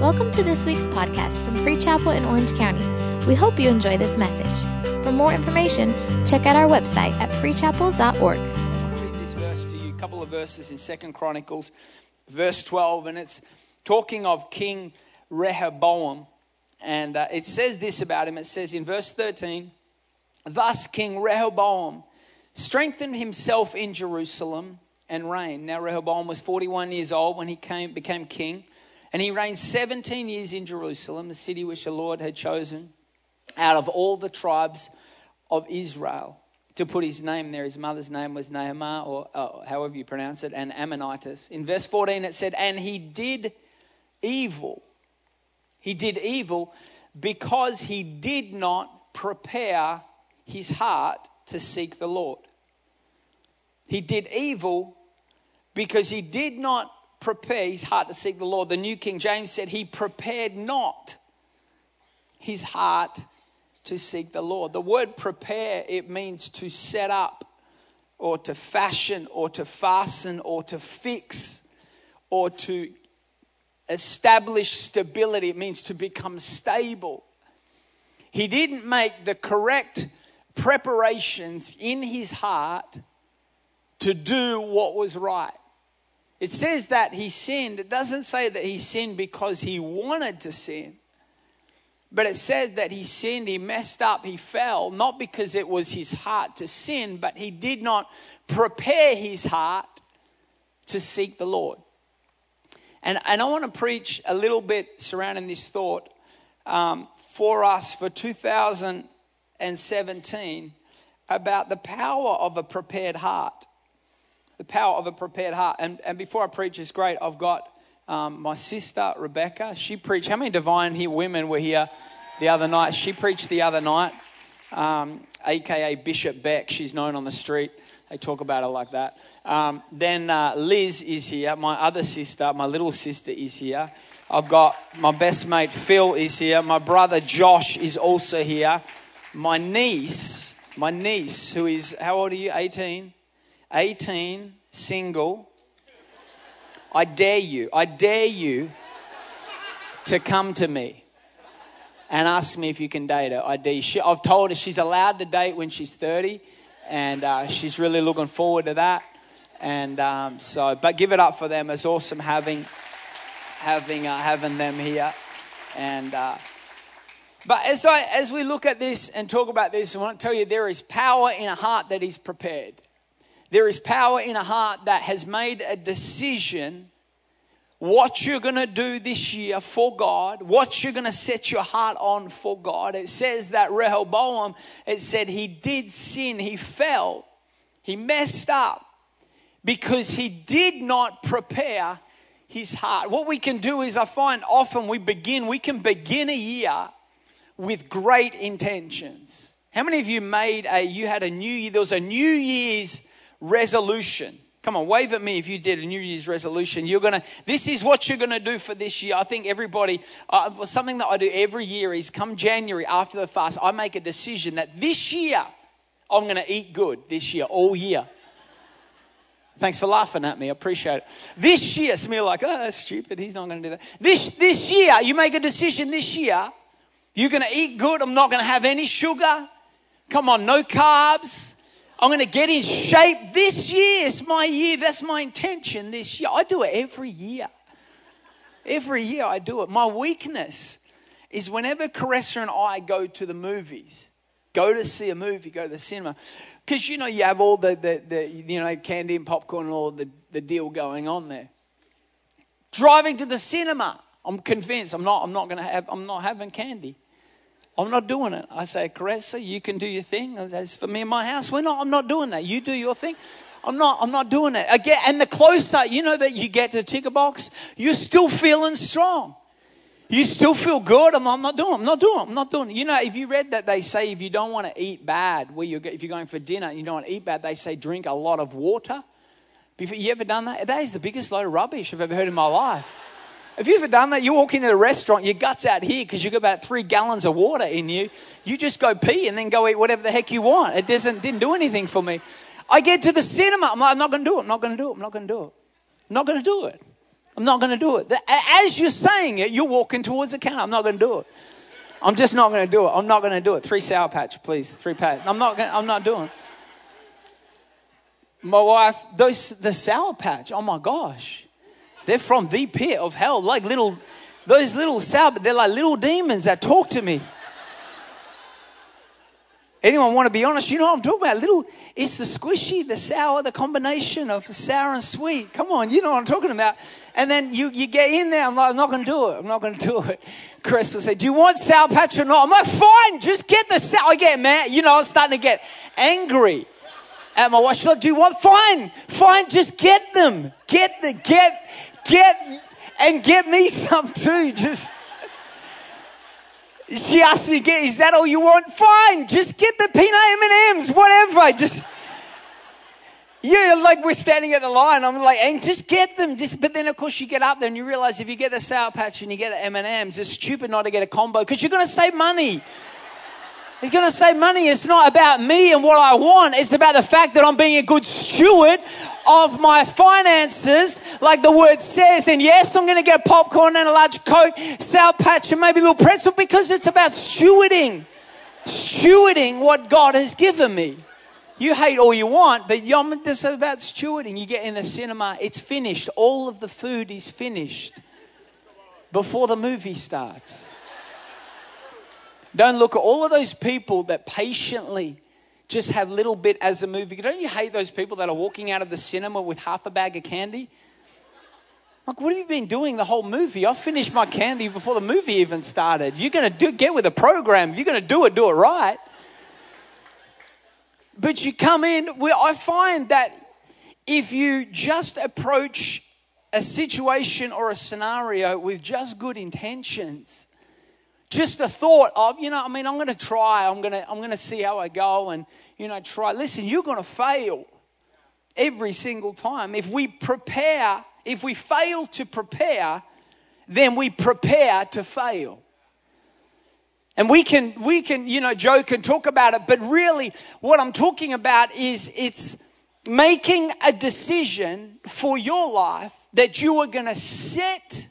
Welcome to this week's podcast from Free Chapel in Orange County. We hope you enjoy this message. For more information, check out our website at freechapel.org. I'll read this verse to you, a couple of verses in Second Chronicles, verse 12, and it's talking of King Rehoboam. And uh, it says this about him. It says in verse 13, Thus King Rehoboam strengthened himself in Jerusalem and reigned. Now Rehoboam was 41 years old when he came, became king, and he reigned 17 years in Jerusalem, the city which the Lord had chosen out of all the tribes of Israel to put his name there. His mother's name was Nehemiah, or uh, however you pronounce it, and Ammonitess. In verse 14 it said, And he did evil. He did evil because he did not prepare his heart to seek the Lord. He did evil because he did not prepare his heart to seek the Lord. The New King James said he prepared not his heart to seek the Lord. The word prepare, it means to set up or to fashion or to fasten or to fix or to establish stability. It means to become stable. He didn't make the correct preparations in his heart to do what was right. It says that he sinned. It doesn't say that he sinned because he wanted to sin. But it says that he sinned, he messed up, he fell, not because it was his heart to sin, but he did not prepare his heart to seek the Lord. And, and I want to preach a little bit surrounding this thought um, for us for 2017 about the power of a prepared heart. The power of a prepared heart. And, and before I preach, it's great. I've got um, my sister, Rebecca. She preached. How many divine here women were here the other night? She preached the other night, um, aka Bishop Beck. She's known on the street. They talk about her like that. Um, then uh, Liz is here. My other sister, my little sister, is here. I've got my best mate Phil is here. My brother Josh is also here. My niece, my niece, who is, how old are you? 18? 18, single. I dare you, I dare you to come to me and ask me if you can date her. I dare. She, I've told her she's allowed to date when she's 30, and uh, she's really looking forward to that. And um, so, but give it up for them. It's awesome having having uh, having them here. And uh, but as I as we look at this and talk about this, I want to tell you there is power in a heart that is prepared. There is power in a heart that has made a decision what you're going to do this year for God, what you're going to set your heart on for God. It says that Rehoboam, it said he did sin, he fell, he messed up because he did not prepare his heart. What we can do is, I find often we begin, we can begin a year with great intentions. How many of you made a, you had a new year, there was a New Year's resolution. Come on, wave at me if you did a New Year's resolution. You're gonna. This is what you're gonna do for this year. I think everybody. Uh, something that I do every year is come January after the fast, I make a decision that this year I'm gonna eat good. This year, all year. Thanks for laughing at me. I appreciate it. This year, some of you are like, oh, that's stupid. He's not going to do that. This, this year, you make a decision this year. You're going to eat good. I'm not going to have any sugar. Come on, no carbs. I'm going to get in shape this year. It's my year. That's my intention this year. I do it every year. Every year I do it. My weakness is whenever Caressa and I go to the movies, go to see a movie, go to the cinema, because you know you have all the, the, the, you know candy and popcorn and all the, the deal going on there. Driving to the cinema, I'm convinced I'm not I'm not gonna have I'm not having candy. I'm not doing it. I say, Caressa, you can do your thing. As for me and my house, we're not, I'm not doing that. You do your thing. I'm not, I'm not doing it. Again, and the closer, you know, that you get to the ticker box, you're still feeling strong. You still feel good. I'm I'm not doing. I'm not doing. I'm not doing. You know, if you read that, they say if you don't want to eat bad, where you if you're going for dinner and you don't want to eat bad, they say drink a lot of water. Before, you ever done that? That is the biggest load of rubbish I've ever heard in my life. Have you ever done that? You walk into a restaurant, your guts out here because you've got about three gallons of water in you. You just go pee and then go eat whatever the heck you want. It doesn't didn't do anything for me. I get to the cinema. I'm like, I'm not going to do it. I'm not going to do it. I'm not going to do it. I'm not going to do it. I'm not going to do it. As you're saying it, you're walking towards the counter. I'm not going to do it. I'm just not going to do it. I'm not going to do it. Three sour patch, please. Three patch. I'm not. Gonna, I'm not doing. It. My wife, those the sour patch. Oh my gosh, they're from the pit of hell. Like little, those little sour. They're like little demons that talk to me. Anyone want to be honest? You know what I'm talking about? Little, it's the squishy, the sour, the combination of sour and sweet. Come on, you know what I'm talking about. And then you, you get in there, I'm like, I'm not going to do it. I'm not going to do it. Chris will say, Do you want sour patch or not? I'm like, Fine, just get the sour. I get mad. You know, I'm starting to get angry at my wife. She's like, Do you want? Fine, fine, just get them. Get the, get, get, and get me some too. Just. She asked me, "Get "Is that all you want? Fine, just get the peanut M and M's, whatever. Just yeah, like we're standing at the line. I'm like, and just get them. Just, but then of course you get up there and you realize if you get the sour patch and you get the M and M's, it's stupid not to get a combo because you're going to save money. You're going to save money. It's not about me and what I want. It's about the fact that I'm being a good steward of my finances, like the word says. And yes, I'm going to get popcorn and a large Coke, sour patch, and maybe a little pretzel because it's about stewarding. Stewarding what God has given me. You hate all you want, but this is about stewarding. You get in the cinema, it's finished. All of the food is finished before the movie starts. Don't look at all of those people that patiently just have little bit as a movie. Don't you hate those people that are walking out of the cinema with half a bag of candy? Like, what have you been doing the whole movie? I finished my candy before the movie even started. You're going to get with the program. If you're going to do it, do it right. But you come in, I find that if you just approach a situation or a scenario with just good intentions, just a thought of, you know, I mean, I'm going to try, I'm going to, I'm going to see how I go and, you know, try. Listen, you're going to fail every single time. If we prepare, if we fail to prepare, then we prepare to fail. And we can, we can, you know, joke and talk about it, but really what I'm talking about is it's making a decision for your life that you are going to set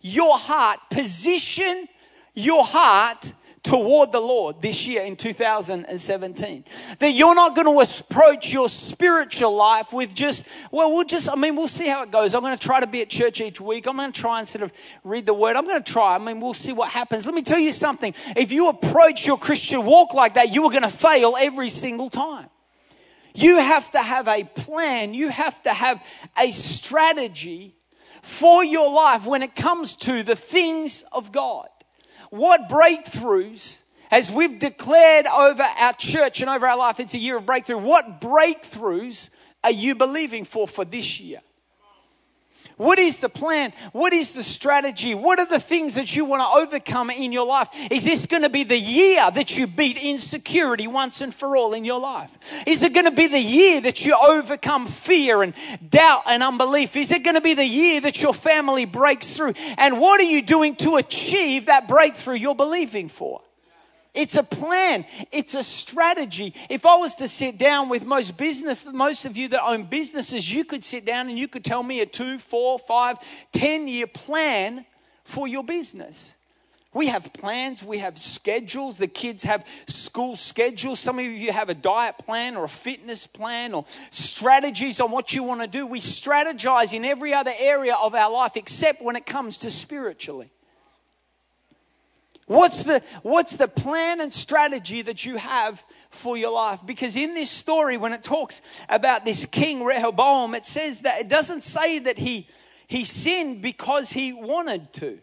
your heart, position your heart toward the Lord this year in 2017. That you're not going to approach your spiritual life with just, well, we'll just, I mean, we'll see how it goes. I'm going to try to be at church each week. I'm going to try and sort of read the word. I'm going to try. I mean, we'll see what happens. Let me tell you something. If you approach your Christian walk like that, you are going to fail every single time. You have to have a plan. You have to have a strategy for your life when it comes to the things of God what breakthroughs, as we've declared over our church and over our life, it's a year of breakthrough. What breakthroughs are you believing for for this year? What is the plan? What is the strategy? What are the things that you want to overcome in your life? Is this going to be the year that you beat insecurity once and for all in your life? Is it going to be the year that you overcome fear and doubt and unbelief? Is it going to be the year that your family breaks through? And what are you doing to achieve that breakthrough you're believing for? It's a plan. It's a strategy. If I was to sit down with most business, most of you that own businesses, you could sit down and you could tell me a two, four, five, ten year plan for your business. We have plans, we have schedules. The kids have school schedules. Some of you have a diet plan or a fitness plan or strategies on what you want to do. We strategize in every other area of our life except when it comes to spiritually. What's the, what's the plan and strategy that you have for your life? Because in this story, when it talks about this king Rehoboam, it says that it doesn't say that he, he sinned because he wanted to.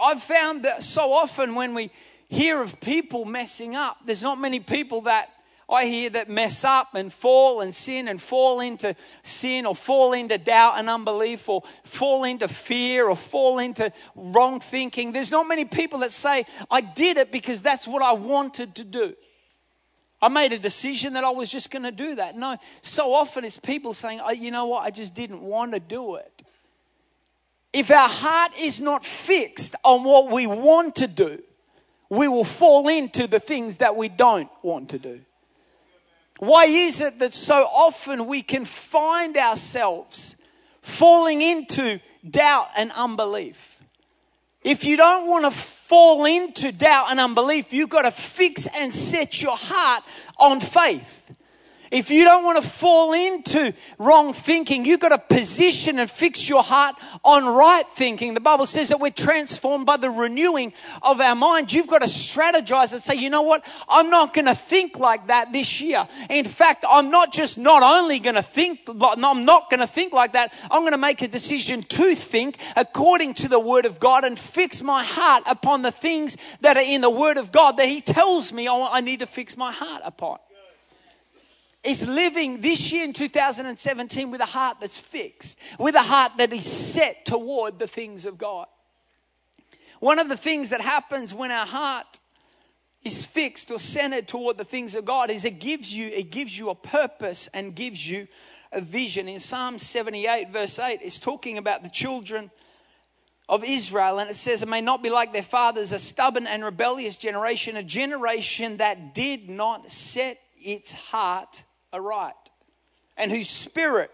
I've found that so often when we hear of people messing up, there's not many people that I hear that mess up and fall and sin and fall into sin or fall into doubt and unbelief or fall into fear or fall into wrong thinking. There's not many people that say, I did it because that's what I wanted to do. I made a decision that I was just going to do that. No, so often it's people saying, oh, you know what, I just didn't want to do it. If our heart is not fixed on what we want to do, we will fall into the things that we don't want to do. Why is it that so often we can find ourselves falling into doubt and unbelief. If you don't want to fall into doubt and unbelief, you've got to fix and set your heart on faith. If you don't want to fall into wrong thinking, you've got to position and fix your heart on right thinking. The Bible says that we're transformed by the renewing of our mind. You've got to strategize and say, you know what? I'm not going to think like that this year. In fact, I'm not just not only going to think, I'm not going to think like that. I'm going to make a decision to think according to the Word of God and fix my heart upon the things that are in the Word of God that He tells me I need to fix my heart upon is living this year in 2017 with a heart that's fixed, with a heart that is set toward the things of God. One of the things that happens when our heart is fixed or centered toward the things of God is it gives you it gives you a purpose and gives you a vision. In Psalm 78 verse 8 it's talking about the children of Israel and it says it may not be like their fathers a stubborn and rebellious generation a generation that did not set its heart aright and whose spirit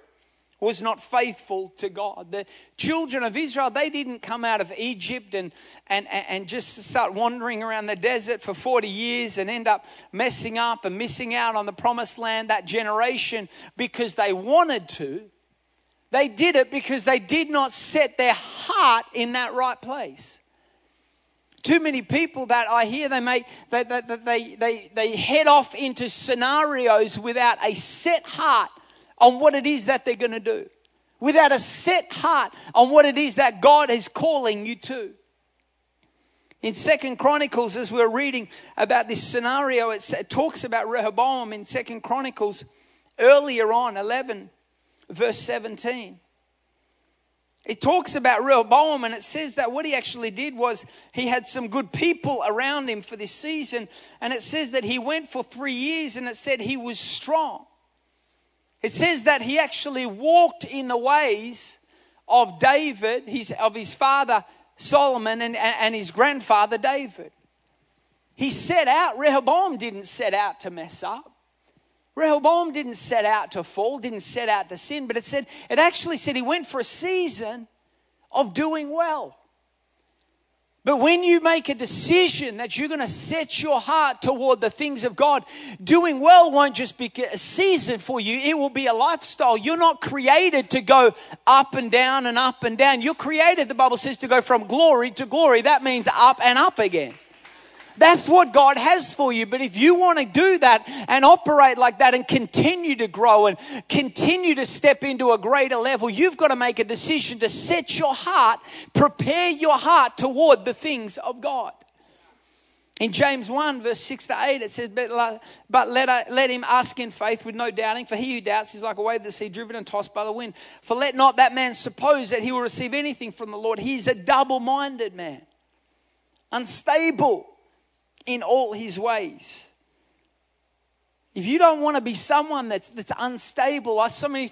was not faithful to God. The children of Israel, they didn't come out of Egypt and, and, and just start wandering around the desert for 40 years and end up messing up and missing out on the promised land, that generation, because they wanted to. They did it because they did not set their heart in that right place too many people that I hear they make they, they, they, they, they head off into scenarios without a set heart on what it is that they're going to do, without a set heart on what it is that God is calling you to. In Second Chronicles, as we're reading about this scenario, it talks about Rehoboam in Second Chronicles earlier on, 11, verse 17. It talks about Rehoboam and it says that what he actually did was he had some good people around him for this season. And it says that he went for three years and it said he was strong. It says that he actually walked in the ways of David, his, of his father Solomon, and, and his grandfather David. He set out, Rehoboam didn't set out to mess up. Rehoboam didn't set out to fall, didn't set out to sin, but it said, it actually said he went for a season of doing well. But when you make a decision that you're going to set your heart toward the things of God, doing well won't just be a season for you, it will be a lifestyle. You're not created to go up and down and up and down. You're created, the Bible says, to go from glory to glory. That means up and up again. That's what God has for you. But if you want to do that and operate like that and continue to grow and continue to step into a greater level, you've got to make a decision to set your heart, prepare your heart toward the things of God. In James 1, verse 6 to 8, it says, But, but let, let him ask in faith with no doubting, for he who doubts is like a wave of the sea driven and tossed by the wind. For let not that man suppose that he will receive anything from the Lord. He is a double minded man, unstable in all his ways. If you don't want to be someone that's, that's unstable, like so many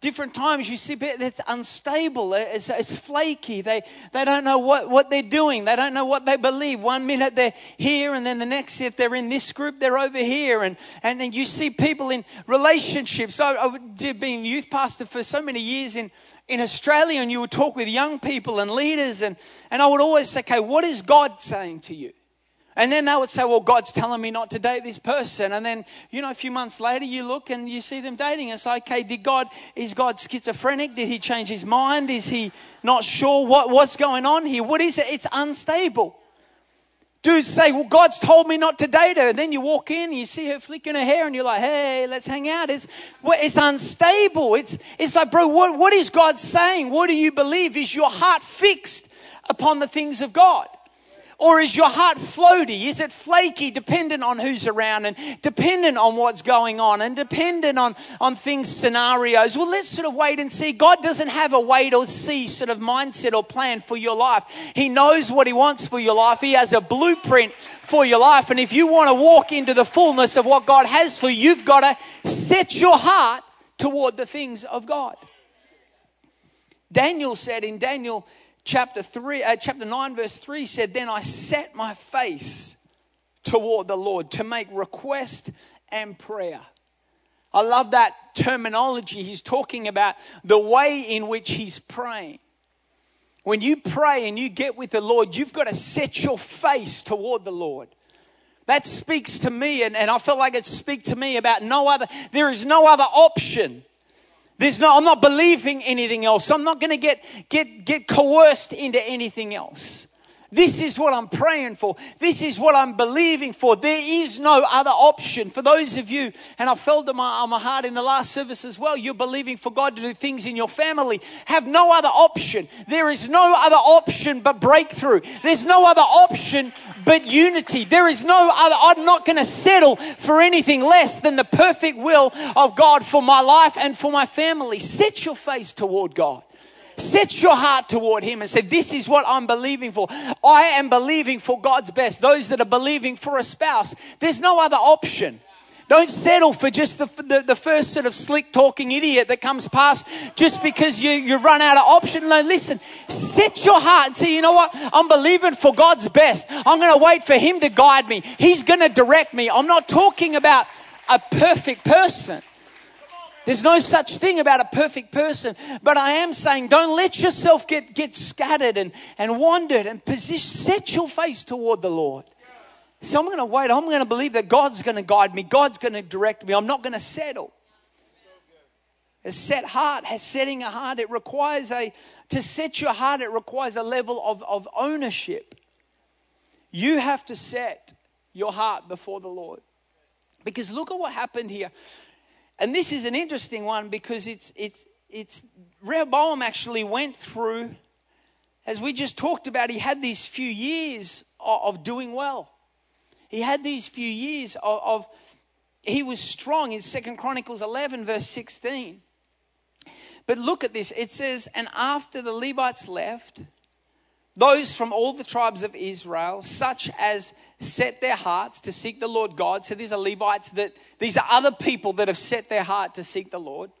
different times you see that's unstable, it's, it's flaky, they, they don't know what, what they're doing, they don't know what they believe. One minute they're here, and then the next, if they're in this group, they're over here. And, and then you see people in relationships. I, I did being youth pastor for so many years in, in Australia, and you would talk with young people and leaders, and, and I would always say, okay, what is God saying to you? And then they would say, Well, God's telling me not to date this person. And then, you know, a few months later, you look and you see them dating. It's like, okay, did God, is God schizophrenic? Did he change his mind? Is he not sure what, what's going on here? What is it? It's unstable. Dudes say, Well, God's told me not to date her. And then you walk in, you see her flicking her hair, and you're like, Hey, let's hang out. It's, it's unstable. It's, it's like, Bro, what, what is God saying? What do you believe? Is your heart fixed upon the things of God? Or is your heart floaty? Is it flaky, dependent on who's around and dependent on what's going on and dependent on, on things, scenarios? Well, let's sort of wait and see. God doesn't have a wait or see sort of mindset or plan for your life. He knows what He wants for your life. He has a blueprint for your life. And if you want to walk into the fullness of what God has for you, you've got to set your heart toward the things of God. Daniel said in Daniel chapter 3 uh, chapter 9 verse 3 said then i set my face toward the lord to make request and prayer i love that terminology he's talking about the way in which he's praying When you pray and you get with the Lord, you've got to set your face toward the Lord. That speaks to me, and, and I feel like it speaks to me about no other, there is no other option. There's no, I'm not believing anything else. I'm not going to get, get, get coerced into anything else. This is what I'm praying for. This is what I'm believing for. There is no other option. For those of you, and I felt my, on my heart in the last service as well, you're believing for God to do things in your family. Have no other option. There is no other option but breakthrough. There's no other option but unity. There is no other. I'm not going to settle for anything less than the perfect will of God for my life and for my family. Set your face toward God. Set your heart toward Him and say, This is what I'm believing for. I am believing for God's best. Those that are believing for a spouse, there's no other option. Don't settle for just the, the, the, first sort of slick talking idiot that comes past just because you, you run out of option. No, listen, set your heart and say, you know what? I'm believing for God's best. I'm going to wait for Him to guide me. He's going to direct me. I'm not talking about a perfect person. There's no such thing about a perfect person. But I am saying don't let yourself get, get scattered and, and wandered and position, set your face toward the Lord. So I'm going to wait. I'm going to believe that God's going to guide me. God's going to direct me. I'm not going to settle. A set heart setting a heart. It requires a, to set your heart, it requires a level of, of ownership. You have to set your heart before the Lord. Because look at what happened here. And this is an interesting one because it's, it's, it's Rehoboam actually went through, as we just talked about, he had these few years of, of doing well. He had these few years of, of he was strong in Second Chronicles 11, verse 16. But look at this. It says, And after the Levites left, those from all the tribes of Israel, such as set their hearts to seek the Lord God. So these are Levites that these are other people that have set their heart to seek the Lord.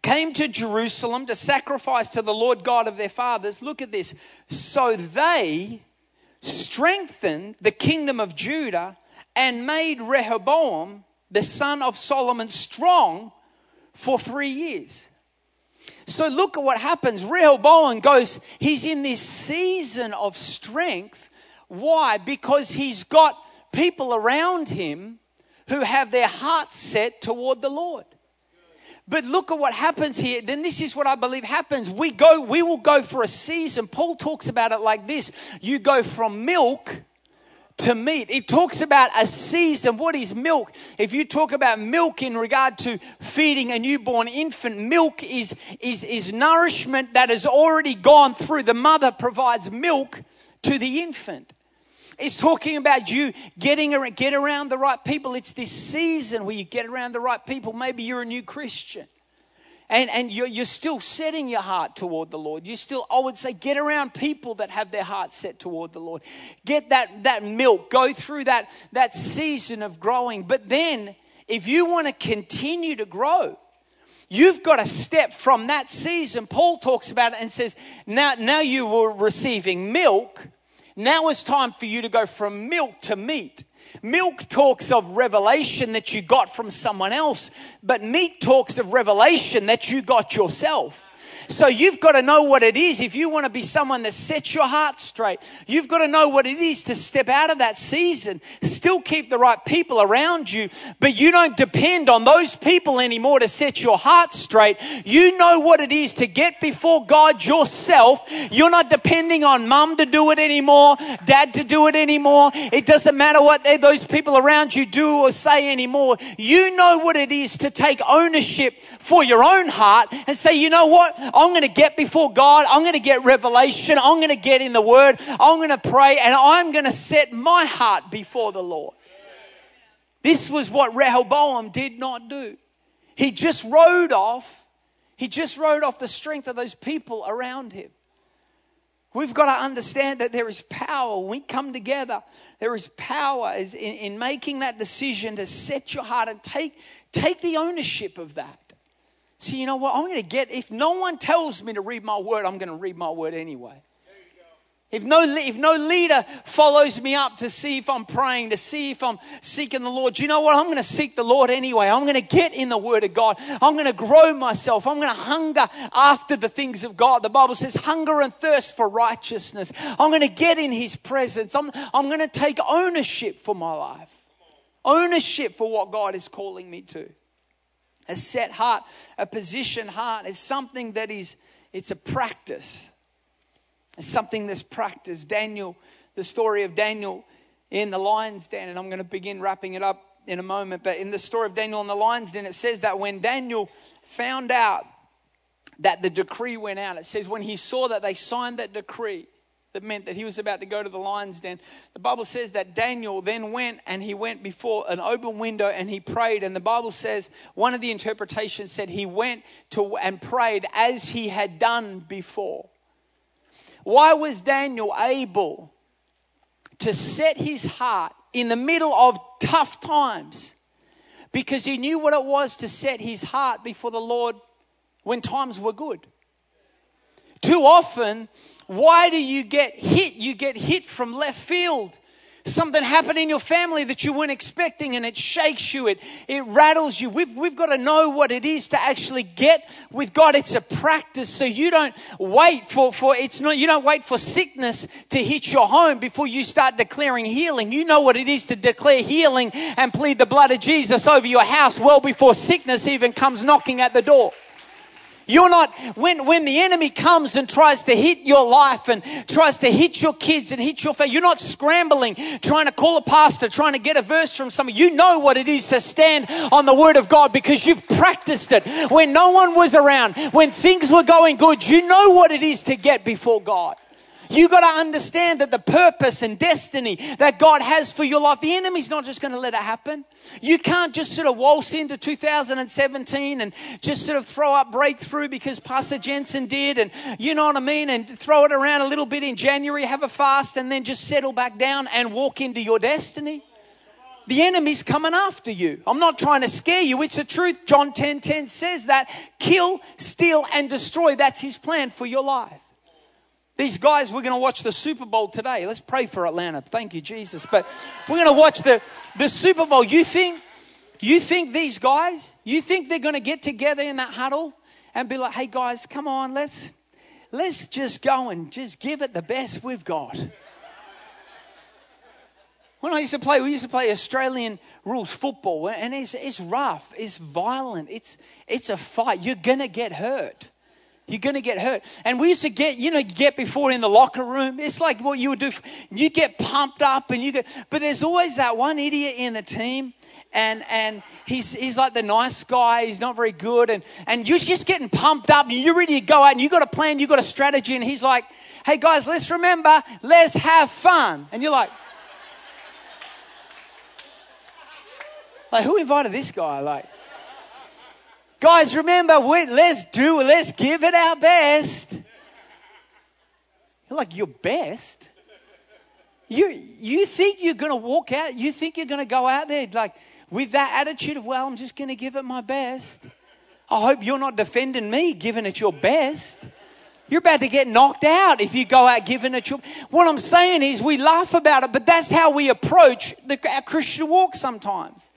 Came to Jerusalem to sacrifice to the Lord God of their fathers. Look at this. So they strengthened the kingdom of Judah and made Rehoboam, the son of Solomon, strong for three years. So look at what happens. Rehoboam goes, he's in this season of strength. Why? Because he's got people around him who have their hearts set toward the Lord. But look at what happens here. Then this is what I believe happens. We go, we will go for a season. Paul talks about it like this. You go from milk to meat. It talks about a season. What is milk? If you talk about milk in regard to feeding a newborn infant, milk is, is, is nourishment that has already gone through. The mother provides milk to the infant. It's talking about you getting around, get around the right people. It's this season where you get around the right people. Maybe you're a new Christian and, and you're, you're still setting your heart toward the Lord. You still, I would say, get around people that have their heart set toward the Lord. Get that, that milk, go through that, that season of growing. But then, if you want to continue to grow, You've got to step from that season. Paul talks about it and says, now, now you were receiving milk. Now it's time for you to go from milk to meat. Milk talks of revelation that you got from someone else, but meat talks of revelation that you got yourself. So you've got to know what it is if you want to be someone that sets your heart straight. You've got to know what it is to step out of that season, still keep the right people around you, but you don't depend on those people anymore to set your heart straight. You know what it is to get before God yourself. You're not depending on mum to do it anymore, dad to do it anymore. It doesn't matter what those people around you do or say anymore. You know what it is to take ownership for your own heart and say, you know what? I'm going to get before God. I'm going to get revelation. I'm going to get in the Word. I'm going to pray and I'm going to set my heart before the Lord. This was what Rehoboam did not do. He just rode off. He just rode off the strength of those people around him. We've got to understand that there is power. When we come together, there is power in, in making that decision to set your heart and take, take the ownership of that. See, you know what? I'm going to get, if no one tells me to read my word, I'm going to read my word anyway. If no, if no leader follows me up to see if I'm praying, to see if I'm seeking the Lord, you know what? I'm going to seek the Lord anyway. I'm going to get in the Word of God. I'm going to grow myself. I'm going to hunger after the things of God. The Bible says, hunger and thirst for righteousness. I'm going to get in His presence. I'm, I'm going to take ownership for my life, ownership for what God is calling me to. A set heart, a position heart is something that is, it's a practice. It's something that's practiced. Daniel, the story of Daniel in the lion's den, and I'm going to begin wrapping it up in a moment. But in the story of Daniel in the lion's den, it says that when Daniel found out that the decree went out, it says when he saw that they signed that decree, that meant that he was about to go to the lion's den. The Bible says that Daniel then went and he went before an open window and he prayed. And the Bible says one of the interpretations said he went to and prayed as he had done before. Why was Daniel able to set his heart in the middle of tough times? Because he knew what it was to set his heart before the Lord when times were good. Too often, why do you get hit? You get hit from left field something happened in your family that you weren't expecting and it shakes you, it, it rattles you. We've, we've got to know what it is to actually get with God. It's a practice. So you don't wait for, for it's not, you don't wait for sickness to hit your home before you start declaring healing. You know what it is to declare healing and plead the blood of Jesus over your house well before sickness even comes knocking at the door. You're not, when, when the enemy comes and tries to hit your life and tries to hit your kids and hit your family, you're not scrambling, trying to call a pastor, trying to get a verse from someone. You know what it is to stand on the word of God because you've practiced it. When no one was around, when things were going good, you know what it is to get before God. You got to understand that the purpose and destiny that God has for your life, the enemy's not just going to let it happen. You can't just sort of waltz into 2017 and just sort of throw up breakthrough because Pastor Jentezen did, and you know what I mean, and throw it around a little bit in January, have a fast, and then just settle back down and walk into your destiny. The enemy's coming after you. I'm not trying to scare you. It's the truth. John 10 10 says that kill, steal, and destroy. That's his plan for your life. These guys, we're going to watch the Super Bowl today. Let's pray for Atlanta. Thank you, Jesus. But we're going to watch the, the Super Bowl. You think, you think these guys, you think they're going to get together in that huddle and be like, hey guys, come on, let's, let's just go and just give it the best we've got. When I used to play, we used to play Australian rules football, and it's, it's rough, it's violent, it's, it's a fight. You're going to get hurt. You're going to get hurt. And we used to get, you know, get before in the locker room. It's like what you would do. You get pumped up and you get, but there's always that one idiot in the team and and he's he's like the nice guy. He's not very good, and and you're just getting pumped up, and you're ready to go out, and you got a plan, you got a strategy, and he's like, "Hey guys, let's remember, let's have fun," and you're like. Like, who invited this guy? Like, Guys, remember, let's do. Let's give it our best. Like, your best? You, you think you're going to walk out, you think you're going to go out there like with that attitude of, well, I'm just going to give it my best. I hope you're not defending me giving it your best. You're about to get knocked out if you go out giving it your. What I'm saying is, we laugh about it, but that's how we approach the, our Christian walk sometimes.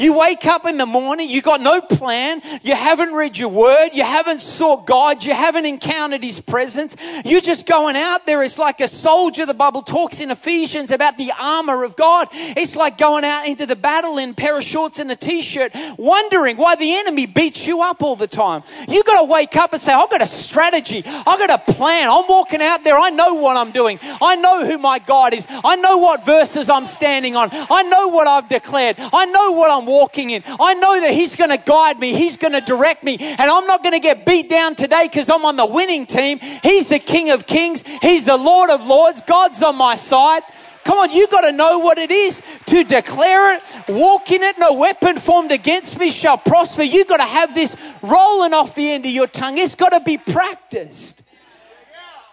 You wake up in the morning, you got no plan, you haven't read your word, you haven't sought God, you haven't encountered His presence. You're just going out there. It's like a soldier. The Bible talks in Ephesians about the armor of God. It's like going out into the battle in pair of shorts and a t-shirt, wondering why the enemy beats you up all the time. You got to wake up and say, I've got a strategy. I've got a plan. I'm walking out there. I know what I'm doing. I know who my God is. I know what verses I'm standing on. I know what I've declared. I know what I'm walking in. I know that He's going to guide me, He's going to direct me, and I'm not going to get beat down today because I'm on the winning team. He's the King of Kings, He's the Lord of Lords, God's on my side. Come on, you've got to know what it is to declare it, walk in it. No weapon formed against me shall prosper. You've got to have this rolling off the end of your tongue. It's got to be practiced.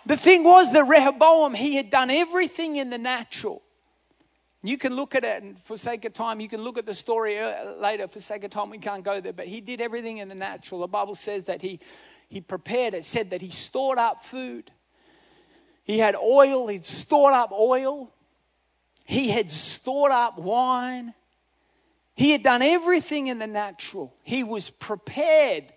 The thing was that Rehoboam, he had done everything in the natural. You can look at it, and for sake of time, you can look at the story uh, later. For sake of time, we can't go there. But he did everything in the natural. The Bible says that he, he prepared it, said that he stored up food. He had oil, he'd stored up oil, he had stored up wine. He had done everything in the natural. He was prepared.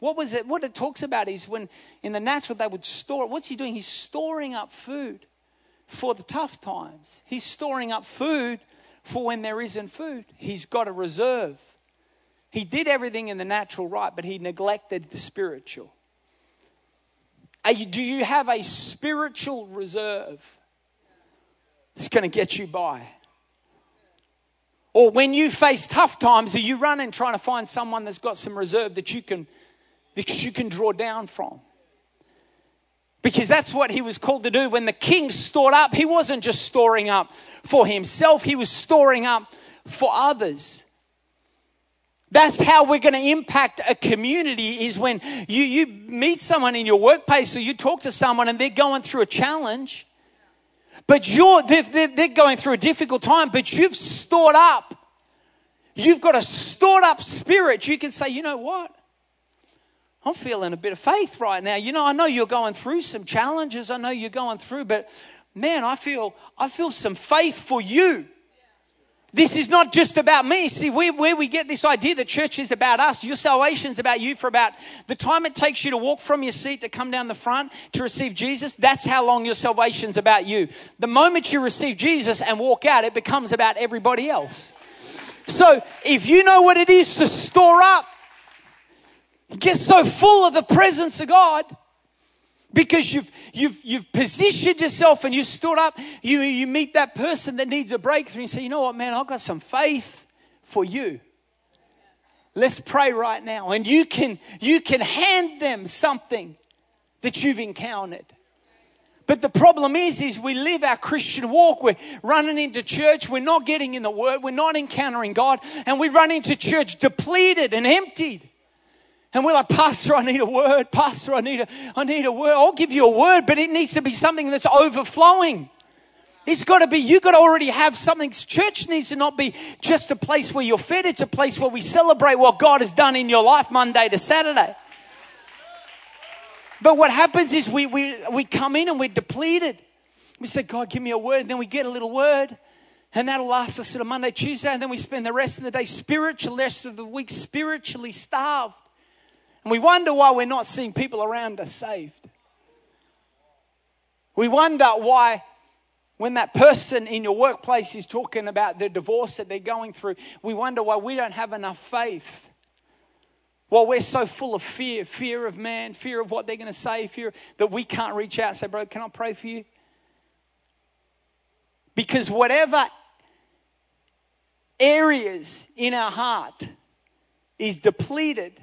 What was it? What it talks about is when in the natural they would store. What's he doing? He's storing up food for the tough times. He's storing up food for when there isn't food. He's got a reserve. He did everything in the natural right, but he neglected the spiritual. You, do you have a spiritual reserve that's going to get you by? Or when you face tough times, are you running trying to find someone that's got some reserve that you can, that you can draw down from? Because that's what he was called to do. When the king stored up, he wasn't just storing up for himself, he was storing up for others. That's how we're going to impact a community is when you, you meet someone in your workplace or you talk to someone and they're going through a challenge, but you're, they're, they're, they're going through a difficult time, but you've stored up. You've got a stored up spirit. You can say, you know what? I'm feeling a bit of faith right now. You know, I know you're going through some challenges. I know you're going through, but man, I feel I feel some faith for you. This is not just about me. See, where, where we get this idea that church is about us, your salvation is about you for about the time it takes you to walk from your seat to come down the front to receive Jesus, that's how long your salvation's about you. The moment you receive Jesus and walk out, it becomes about everybody else. So if you know what it is to store up, get so full of the presence of God, because you've, you've, you've positioned yourself and you stood up. You, you meet that person that needs a breakthrough and say, you know what, man, I've got some faith for you. Let's pray right now. And you can, you can hand them something that you've encountered. But the problem is, is we live our Christian walk. We're running into church. We're not getting in the Word. We're not encountering God. And we run into church depleted and emptied. And we're like, Pastor, I need a word. Pastor, I need a, I need a word. I'll give you a word, but it needs to be something that's overflowing. It's got to be, you've got to already have something. Church needs to not be just a place where you're fed, it's a place where we celebrate what God has done in your life Monday to Saturday. But what happens is we, we, we come in and we're depleted. We say, God, give me a word. And then we get a little word. And that'll last us of Monday, Tuesday. And then we spend the rest of the day spiritual, rest of the week spiritually starved. And we wonder why we're not seeing people around us saved. We wonder why, when that person in your workplace is talking about the divorce that they're going through, we wonder why we don't have enough faith. Well, we're so full of fear fear of man, fear of what they're going to say, fear that we can't reach out and say, Brother, can I pray for you? Because whatever areas in our heart is depleted,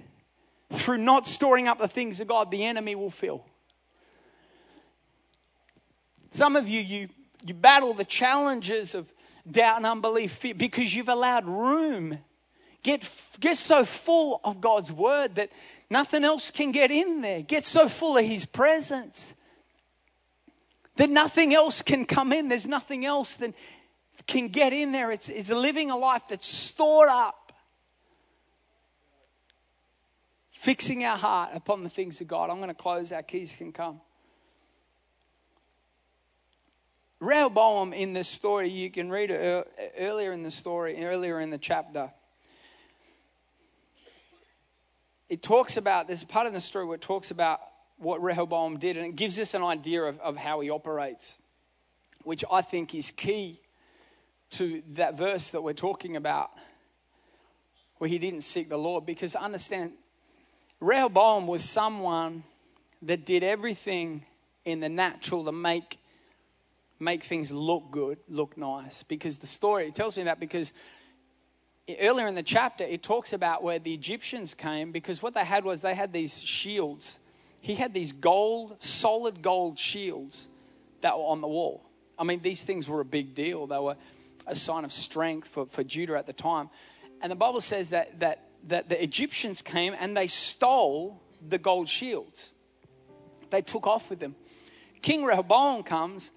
through not storing up the things of God, the enemy will fill. Some of you, you, you battle the challenges of doubt and unbelief because you've allowed room. Get, get so full of God's word that nothing else can get in there. Get so full of His presence that nothing else can come in. There's nothing else that can get in there. It's, it's living a life that's stored up fixing our heart upon the things of God. I'm going to close, our keys can come. Rehoboam in this story, you can read it earlier in the story, earlier in the chapter. It talks about, there's a part of the story where it talks about what Rehoboam did, and it gives us an idea of, of how he operates, which I think is key to that verse that we're talking about, where he didn't seek the Lord. Because understand, Rehoboam was someone that did everything in the natural to make make things look good, look nice. Because the story it tells me that because earlier in the chapter it talks about where the Egyptians came because what they had was they had these shields. He had these gold, solid gold shields that were on the wall. I mean, these things were a big deal. They were a sign of strength for, for Judah at the time. And the Bible says that that that the Egyptians came and they stole the gold shields. They took off with them. King Rehoboam comes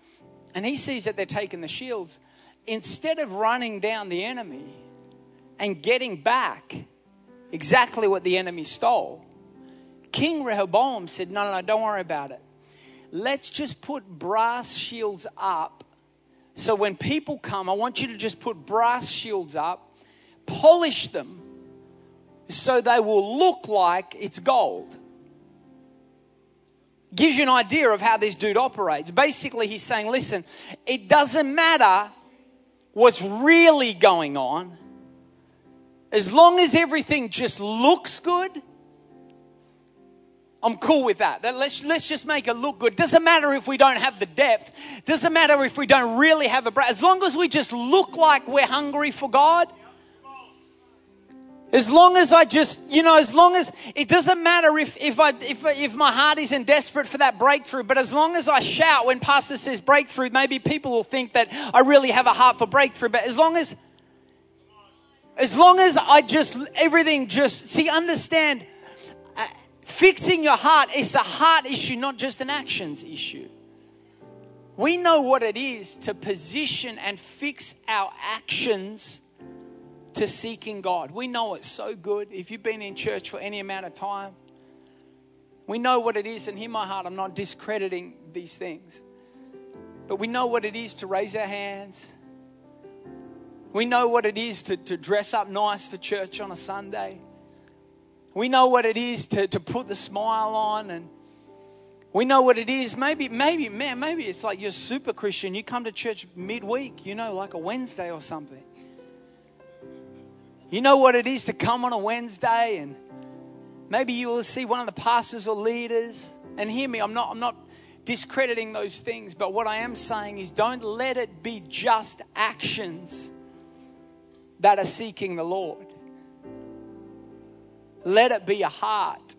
and he sees that they're taking the shields. Instead of running down the enemy and getting back exactly what the enemy stole, King Rehoboam said, No, no, no, don't worry about it. let's just put brass shields up. So when people come, I want you to just put brass shields up, polish them so they will look like it's gold. Gives you an idea of how this dude operates. Basically, he's saying, listen, it doesn't matter what's really going on, as long as everything just looks good I'm cool with that. Let's, let's just make it look good. Doesn't matter if we don't have the depth. Doesn't matter if we don't really have a breath. As long as we just look like we're hungry for God. As long as I just, you know, as long as it doesn't matter if, if, I, if, if my heart isn't desperate for that breakthrough, but as long as I shout when Pastor says breakthrough, maybe people will think that I really have a heart for breakthrough. But as long as, as long as I just, everything just, see, understand, uh, Fixing your heart is a heart issue, not just an actions issue. We know what it is to position and fix our actions to seeking God. We know it so good. If you've been in church for any amount of time, we know what it is. And hear my heart, I'm not discrediting these things. But we know what it is to raise our hands. We know what it is to, to dress up nice for church on a Sunday. We know what it is to, to put the smile on and we know what it is. Maybe, maybe, man, maybe it's like you're super Christian. You come to church midweek, you know, like a Wednesday or something. You know what it is to come on a Wednesday and maybe you will see one of the pastors or leaders. And hear me, I'm not, I'm not discrediting those things, but what I am saying is don't let it be just actions that are seeking the Lord. Let it be a heart.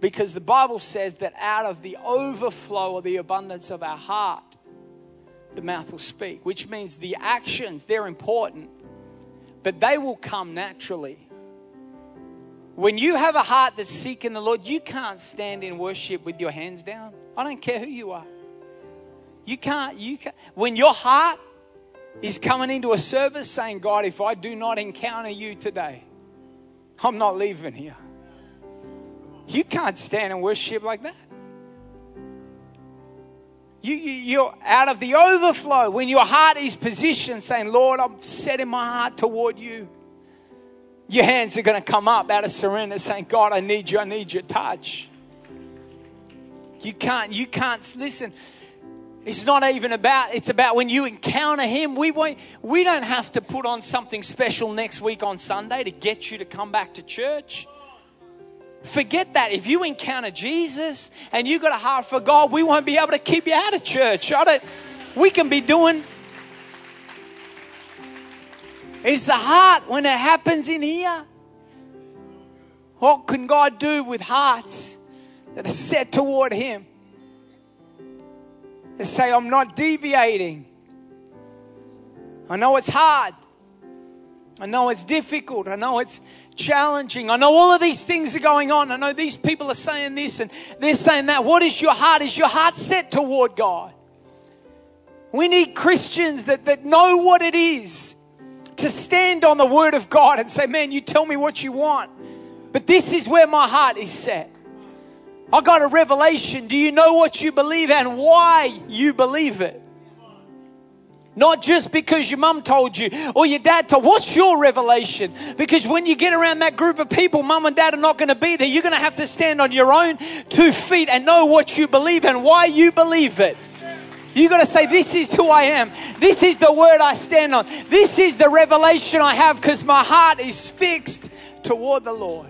Because the Bible says that out of the overflow or the abundance of our heart, the mouth will speak, which means the actions, they're important, but they will come naturally. When you have a heart that's seeking the Lord, you can't stand in worship with your hands down. I don't care who you are. You can't, you can't. When your heart is coming into a service saying, God, if I do not encounter you today, I'm not leaving here. You can't stand and worship like that. You, you, you're out of the overflow when your heart is positioned, saying, Lord, I'm setting my heart toward you. Your hands are going to come up out of surrender, saying, God, I need you, I need your touch. You can't, you can't, listen, it's not even about, it's about when you encounter Him. We, won't, we don't have to put on something special next week on Sunday to get you to come back to church. Forget that. If you encounter Jesus and you got a heart for God, we won't be able to keep you out of church. We can be doing. It's the heart when it happens in here. What can God do with hearts that are set toward Him? to say, I'm not deviating. I know it's hard. I know it's difficult. I know it's challenging. I know all of these things are going on. I know these people are saying this and they're saying that. What is your heart? Is your heart set toward God? We need Christians that, that know what it is to stand on the Word of God and say, Man, you tell me what you want. But this is where my heart is set. I got a revelation. Do you know what you believe and why you believe it? Not just because your mum told you or your dad told. What's your revelation? Because when you get around that group of people, mum and dad are not going to be there. You're going to have to stand on your own two feet and know what you believe and why you believe it. You got to say, This is who I am. This is the word I stand on. This is the revelation I have because my heart is fixed toward the Lord.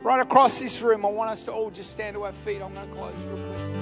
Right across this room, I want us to all just stand to our feet. I'm going to close real quick.